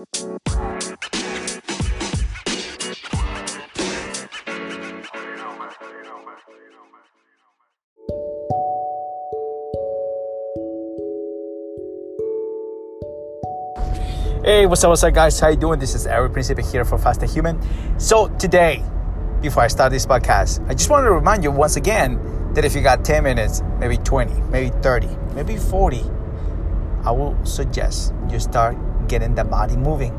Hey, what's up, what's up, guys? How you doing? This is Eric Principe here for Fast and Human. So today, before I start this podcast, I just wanted to remind you once again that if you got 10 minutes, maybe 20, maybe 30, maybe 40, I will suggest you start getting the body moving.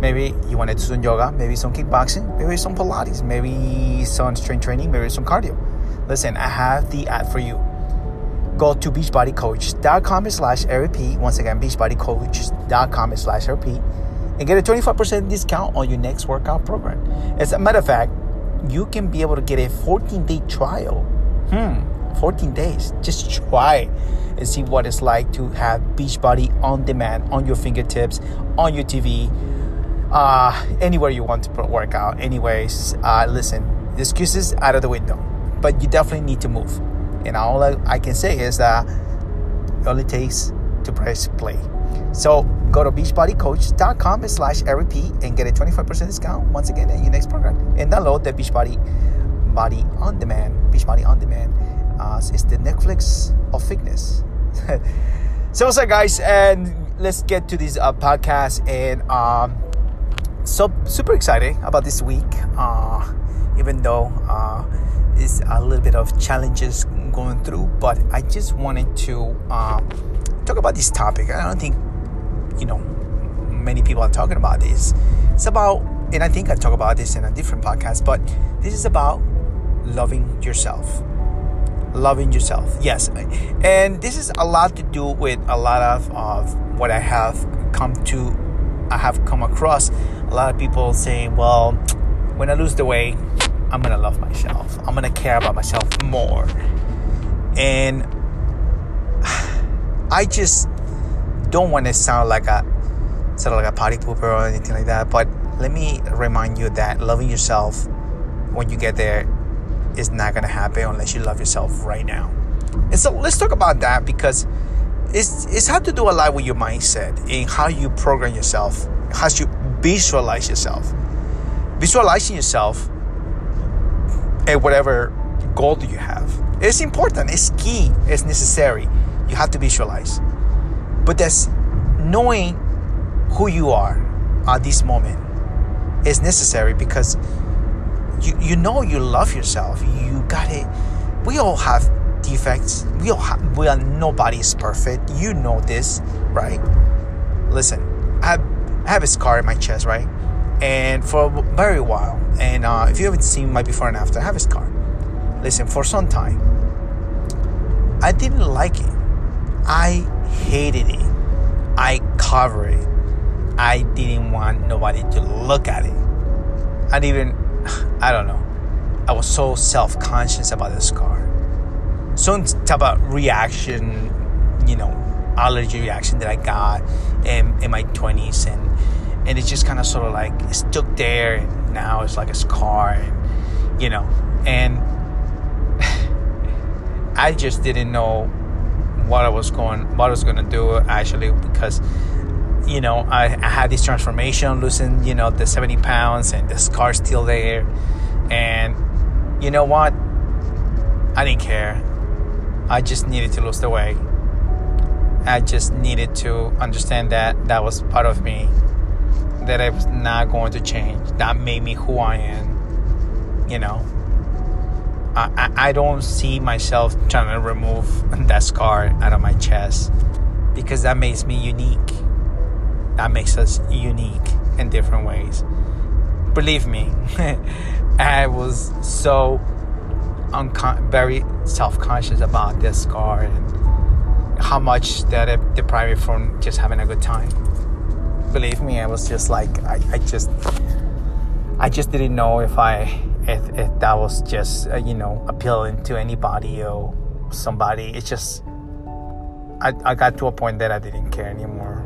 Maybe you want to do some yoga, maybe some kickboxing, maybe some Pilates, maybe some strength training, maybe some cardio. Listen, I have the ad for you go to beachbodycoach.com slash RP. Once again, beachbodycoach.com slash RP and get a 25% discount on your next workout program. As a matter of fact, you can be able to get a 14 day trial. Hmm, 14 days. Just try and see what it's like to have Beachbody on demand on your fingertips, on your TV, uh, anywhere you want to work out. Anyways, uh, listen, excuses out of the window, but you definitely need to move. And all I can say is that it only takes to press play. So go to beachbodycoach.com slash RP and get a 25% discount once again in your next program. And download the Beachbody Body On Demand. Beachbody On Demand. Uh, it's the Netflix of fitness. so what's up guys? And let's get to this uh, podcast. And um, so super excited about this week. Uh, even though uh, it's a little bit of challenges going through, but I just wanted to um, talk about this topic. I don't think, you know, many people are talking about this. It's about, and I think I talk about this in a different podcast, but this is about loving yourself. Loving yourself, yes. And this is a lot to do with a lot of, of what I have come to, I have come across. A lot of people saying, well, when I lose the weight, I'm gonna love myself. I'm gonna care about myself more. And I just don't want to sound like a sort of like a party pooper or anything like that. But let me remind you that loving yourself when you get there is not gonna happen unless you love yourself right now. And so let's talk about that because it's it's had to do a lot with your mindset and how you program yourself, how you visualize yourself. Visualizing yourself and whatever goal do you have. It's important, it's key, it's necessary. You have to visualize. But that's knowing who you are at this moment is necessary because you, you know you love yourself. You got it. We all have defects. We all have, we are, nobody is perfect. You know this, right? Listen, I have, I have a scar in my chest, right? And for a very while, and uh, if you haven't seen my before and after, I have a scar. Listen, for some time, I didn't like it. I hated it. I covered it. I didn't want nobody to look at it. I didn't even, I don't know. I was so self conscious about the scar. Some type of reaction, you know, allergy reaction that I got in, in my 20s. And, and it just kind of sort of like stuck there. And now it's like a scar. And, you know, and I just didn't know what I was going, what I was going to do actually, because you know I, I had this transformation, losing you know the 70 pounds, and the scar still there, and you know what? I didn't care. I just needed to lose the weight. I just needed to understand that that was part of me, that I was not going to change. That made me who I am. You know, I, I don't see myself trying to remove that scar out of my chest because that makes me unique. That makes us unique in different ways. Believe me, I was so uncon- very self conscious about this scar and how much that it deprived me from just having a good time. Believe me, I was just like, I, I just, I just didn't know if I if, if that was just uh, you know appealing to anybody or somebody it's just I, I got to a point that I didn't care anymore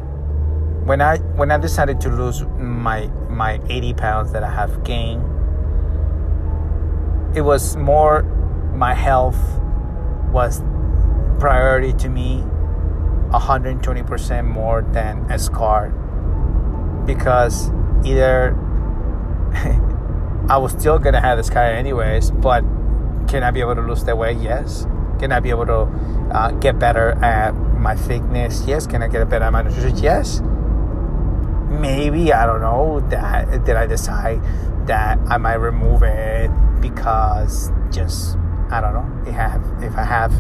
when I when I decided to lose my my 80 pounds that I have gained it was more my health was priority to me 120% more than a scar because either I was still gonna have this scar anyways, but can I be able to lose that weight? Yes. Can I be able to uh, get better at my fitness? Yes. Can I get better at my nutrition? Yes. Maybe I don't know that did I decide that I might remove it because just I don't know if I have if I have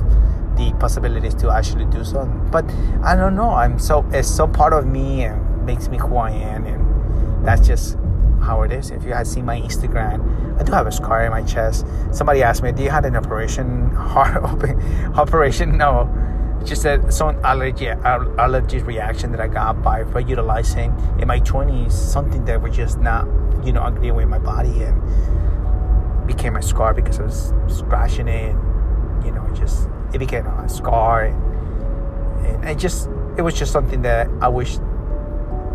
the possibilities to actually do so. But I don't know. I'm so it's so part of me and makes me who I am, and that's just how it is. If you had seen my Instagram, I do have a scar in my chest. Somebody asked me, "Do you have an operation heart open operation?" No, just a, some allergy allergy reaction that I got by utilizing in my twenties something that was just not you know agreeing with my body and became a scar because I was scratching it. And, you know, it just it became a scar, and, and it just it was just something that I wish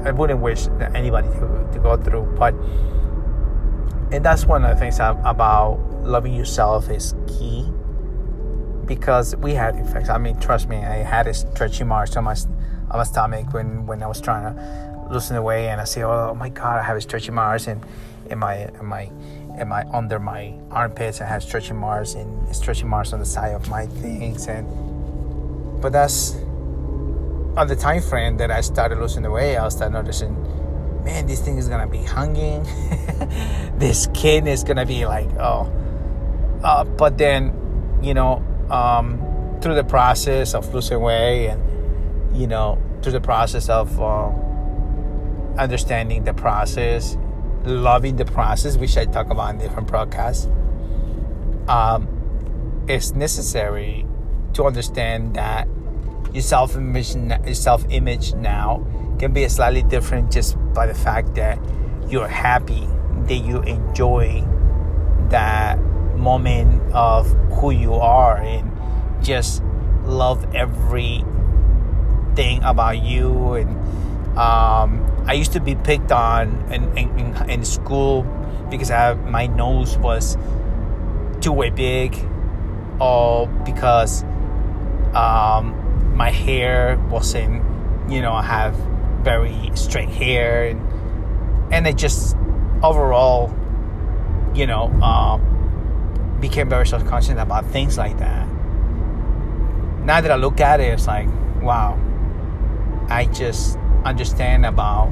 I wouldn't wish that anybody to, to go through. But and that's one of the things about loving yourself is key because we had effects. I mean, trust me, I had a stretchy marks on my on my stomach when when I was trying to loosen the weight, and I say, oh my god, I have a stretchy marks and in my in my in my under my armpits. I have stretchy marks and stretchy marks on the side of my things, and but that's on the time frame that I started losing the weight. I started noticing, man, this thing is gonna be hanging. this skin is gonna be like, oh. Uh, but then, you know, um, through the process of losing weight and you know through the process of uh, understanding the process loving the process, which I talk about in different broadcasts, um, it's necessary to understand that your self image, your self image now can be slightly different just by the fact that you're happy, that you enjoy that moment of who you are, and just love everything about you. And um, I used to be picked on in, in, in school because I, my nose was too way big or because um, my hair wasn't, you know, I have very straight hair and, and it just overall, you know, uh, became very self-conscious about things like that. Now that I look at it, it's like, wow, I just understand about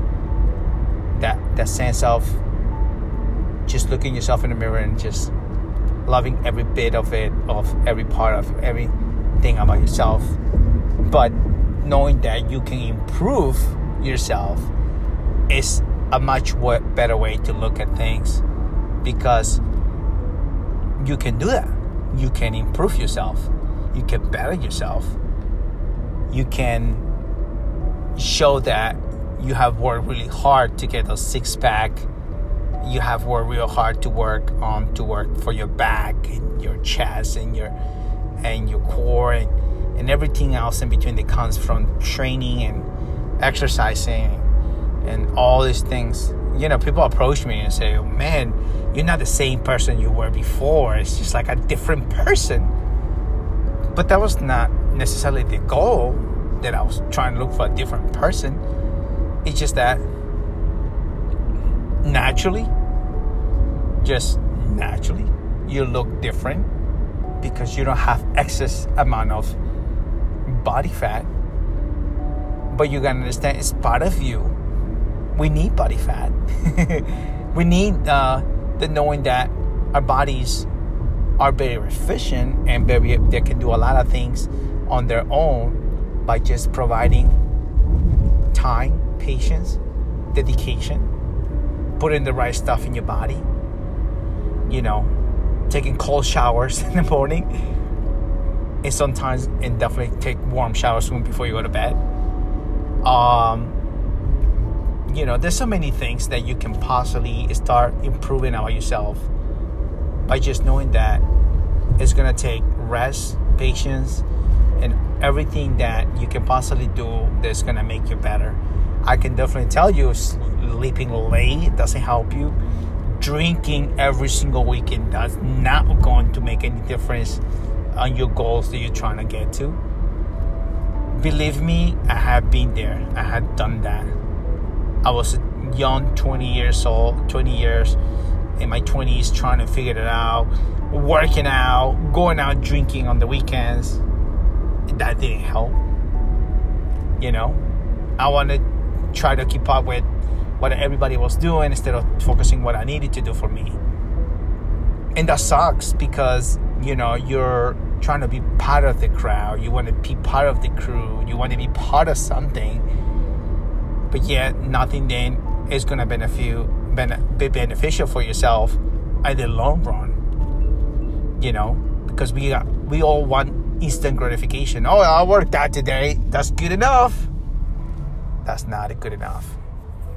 that that sense of just looking yourself in the mirror and just loving every bit of it of every part of everything about yourself but knowing that you can improve yourself is a much better way to look at things because you can do that you can improve yourself you can better yourself you can show that you have worked really hard to get a six pack. You have worked real hard to work on um, to work for your back and your chest and your and your core and, and everything else in between that comes from training and exercising and all these things. You know, people approach me and say, "Man, you're not the same person you were before. It's just like a different person." But that was not necessarily the goal that I was trying to look for a different person. It's just that naturally, just naturally, you look different because you don't have excess amount of body fat. But you gotta understand it's part of you. We need body fat. we need uh, the knowing that our bodies are very efficient and very they can do a lot of things on their own by just providing time, patience, dedication, putting the right stuff in your body, you know, taking cold showers in the morning, and sometimes and definitely take warm showers soon before you go to bed. Um, you know, there's so many things that you can possibly start improving about yourself by just knowing that it's gonna take rest, patience, and everything that you can possibly do that's gonna make you better. I can definitely tell you sleeping late doesn't help you. Drinking every single weekend does not going to make any difference on your goals that you're trying to get to. Believe me, I have been there. I have done that. I was young 20 years old 20 years in my 20s trying to figure it out working out going out drinking on the weekends. That didn't help you know? I want to try to keep up with what everybody was doing instead of focusing what i needed to do for me. And that sucks because you know you're trying to be part of the crowd. You want to be part of the crew. You want to be part of something but yet nothing then is going to benefit be beneficial for yourself in the long run you know? Because we we all want instant gratification. Oh i worked out today. That's good enough. That's not good enough.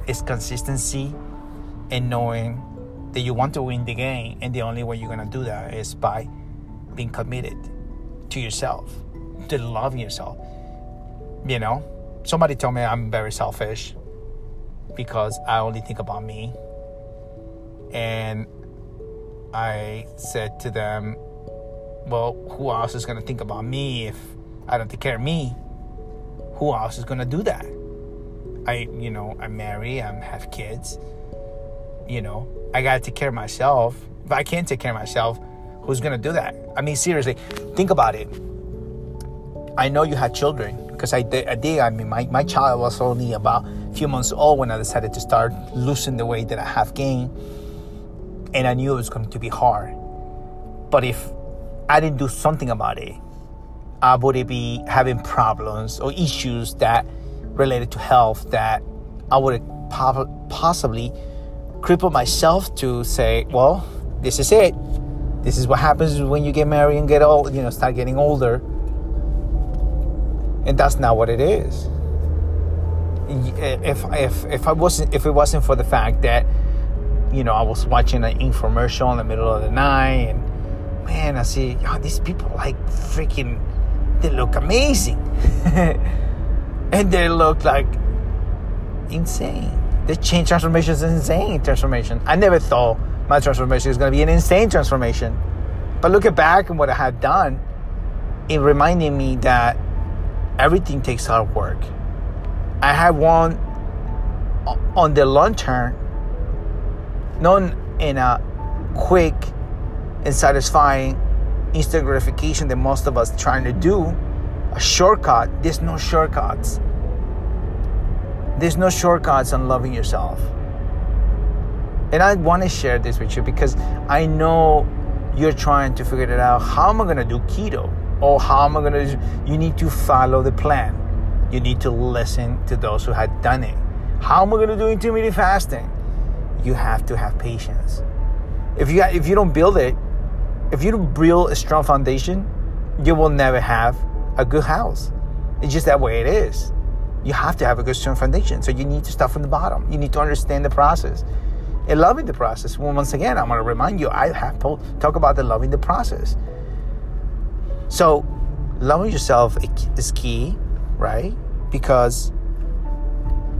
It's consistency and knowing that you want to win the game and the only way you're going to do that is by being committed to yourself to loving yourself you know somebody told me i'm very selfish because i only think about me and i said to them well who else is going to think about me if i don't take care of me who else is going to do that i you know i'm married i have kids you know I gotta take care of myself. If I can't take care of myself, who's gonna do that? I mean, seriously, think about it. I know you had children because I did, I did. I mean, my, my child was only about a few months old when I decided to start losing the weight that I have gained. And I knew it was going to be hard. But if I didn't do something about it, I would be having problems or issues that related to health that I would possibly cripple myself to say, well, this is it. This is what happens when you get married and get old, you know, start getting older. And that's not what it is. Eh, if if if I wasn't if it wasn't for the fact that you know I was watching an infomercial in the middle of the night and man I see oh, these people like freaking they look amazing and they look like insane the change transformation is an insane transformation. I never thought my transformation was going to be an insane transformation. But looking back and what I had done, it reminded me that everything takes hard work. I have won on the long term, not in a quick and satisfying instant gratification that most of us trying to do, a shortcut. There's no shortcuts. There's no shortcuts on loving yourself. And I want to share this with you because I know you're trying to figure it out. How am I going to do keto? Or how am I going to? You need to follow the plan. You need to listen to those who had done it. How am I going to do intermittent fasting? You have to have patience. If you if you don't build it, if you don't build a strong foundation, you will never have a good house. It's just that way it is you have to have a good strong foundation. So you need to start from the bottom. You need to understand the process and loving the process. Well, once again, I'm going to remind you, I have to talk about the loving the process. So loving yourself is key, right? Because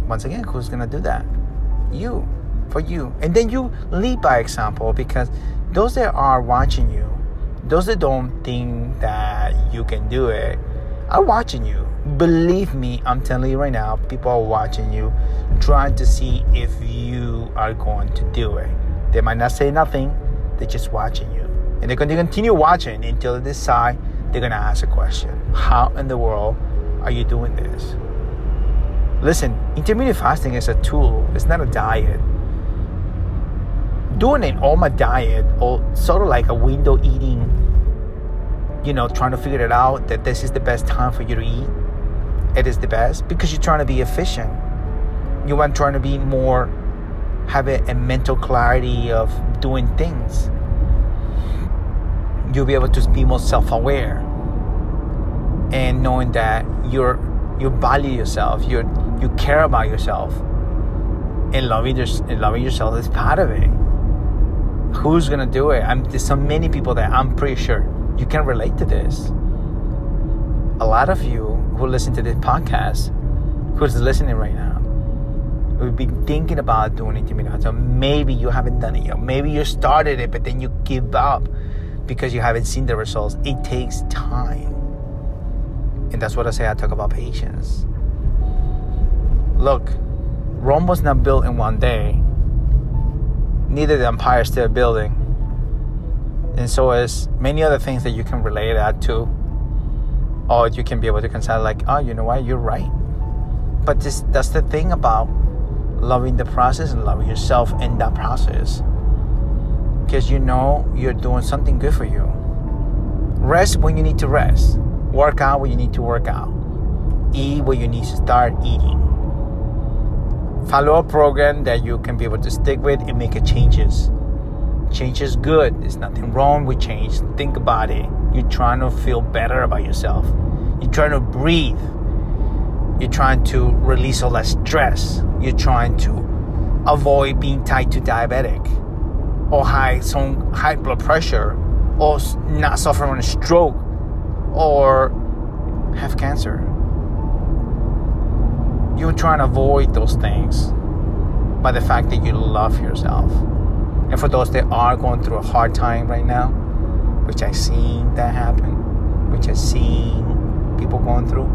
once again, who's to do that? You, for you. And then you lead by example because those that are watching you, those that don't think that you can do it, are watching you Believe me, I'm telling you right now, people are watching you, trying to see if you are going to do it. They might not say nothing, they're just watching you. And they're going to continue watching until they decide they're going to ask a question How in the world are you doing this? Listen, intermittent fasting is a tool, it's not a diet. Doing it on my diet, or sort of like a window eating, you know, trying to figure it out that this is the best time for you to eat it is the best because you're trying to be efficient. You want trying to be more, have a, a mental clarity of doing things. You'll be able to be more self-aware and knowing that you're you value yourself, you you care about yourself, and loving your, and loving yourself is part of it. Who's gonna do it? I'm, there's so many people that I'm pretty sure you can relate to this. A lot of you who listen to this podcast, who's listening right now, we've been thinking about doing intermittent So maybe you haven't done it yet. Maybe you started it, but then you give up because you haven't seen the results. It takes time. And that's what I say. I talk about patience. Look, Rome was not built in one day. Neither the Empire State Building. And so is many other things that you can relate that to. Or you can be able to consider like, oh, you know what, you're right. But this that's the thing about loving the process and loving yourself in that process. Because you know you're doing something good for you. Rest when you need to rest. Work out when you need to work out. Eat when you need to start eating. Follow a program that you can be able to stick with and make a changes. Change is good. There's nothing wrong with change. Think about it. You're trying to feel better about yourself. You're trying to breathe. You're trying to release all that stress. You're trying to avoid being tied to diabetic or high some high blood pressure or not suffering a stroke or have cancer. You're trying to avoid those things by the fact that you love yourself. And for those that are going through a hard time right now, which I've seen that happen, which I've seen people going through,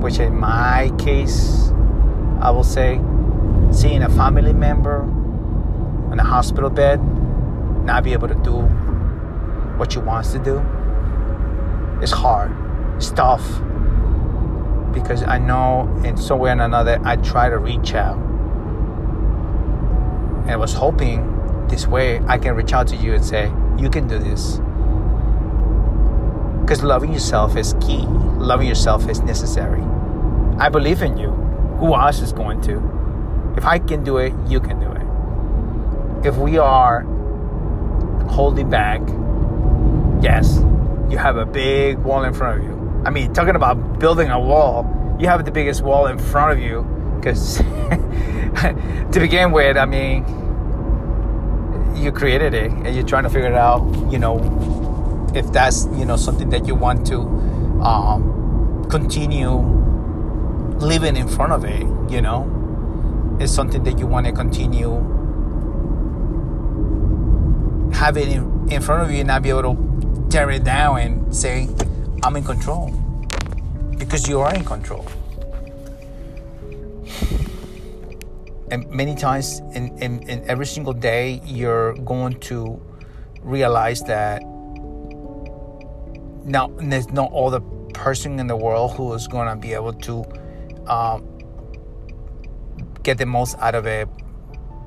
which in my case, I will say, seeing a family member in a hospital bed not be able to do what you wants to do it's hard. It's tough. Because i know in some way or another i try to reach out. And i was hoping this way i can reach out to you and say you can do this. Because loving yourself is key. Loving yourself is necessary. I believe in you. Who else is going to? If i can do it you can do it. If we are holding back, yes, you have a big wall in front of you. I mean, talking about building a wall, you have the biggest wall in front of you because to begin with, I mean, you created it and you're trying to figure it out, you know, if that's, you know, something that you want to um, continue living in front of it, you know, is something that you want to continue having in, in front of you and not be able to tear it down and say, I'm in control. Because you are in control. And many times in, in, in every single day, you're going to realize that now there's not all the person in the world who is going to be able to um, get the most out of it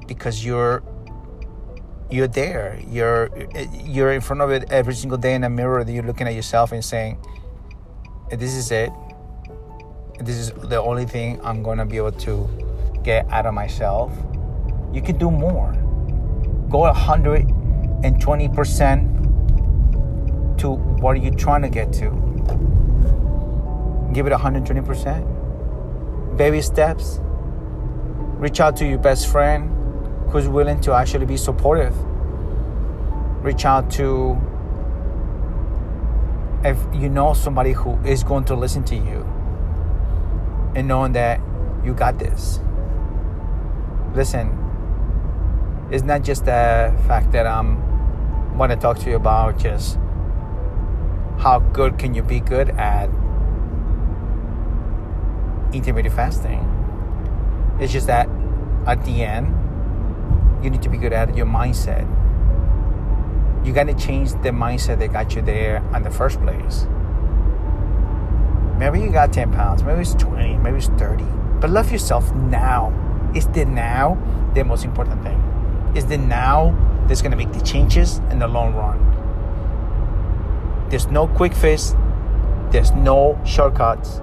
because you're you're there. You're you're in front of it every single day in a mirror. That you're looking at yourself and saying, "This is it. This is the only thing I'm gonna be able to get out of myself." You can do more. Go 120 percent to what are you trying to get to. Give it 120 percent. Baby steps. Reach out to your best friend who's willing to actually be supportive. Reach out to if you know somebody who is going to listen to you and knowing that you got this. Listen, it's not just the fact that I'm want to talk to you about just how good can you be good at intermittent fasting. It's just that at the end you need to be good at your mindset. You got to change the mindset that got you there in the first place. Maybe you got 10 pounds, maybe it's 20, maybe it's 30. But love yourself now. It's the now the most important thing. It's the now that's going to make the changes in the long run. There's no quick fix, there's no shortcuts.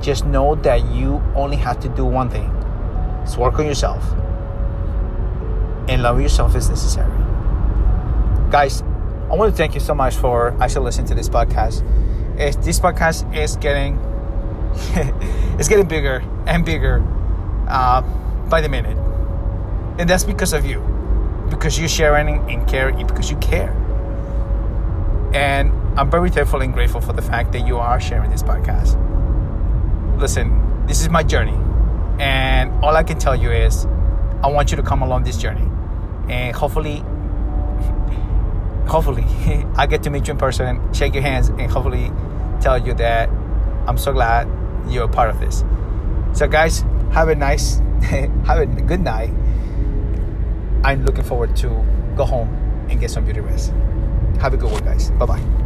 Just know that you only have to do one thing. It's work on yourself and love yourself is necessary. Guys, I want to thank you so much for actually listening to this podcast. this podcast is getting it's getting bigger and bigger uh, by the minute, and that's because of you, because you're sharing and caring, because you care. And I'm very thankful and grateful for the fact that you are sharing this podcast. Listen, this is my journey, and all I can tell you is I want you to come along this journey and hopefully hopefully I get to meet you in person, shake your hands, and hopefully tell you that I'm so glad you're a part of this. So, guys, have a nice have a good night. I'm looking forward to go home and get some beauty rest. Have a good one, guys. Bye bye.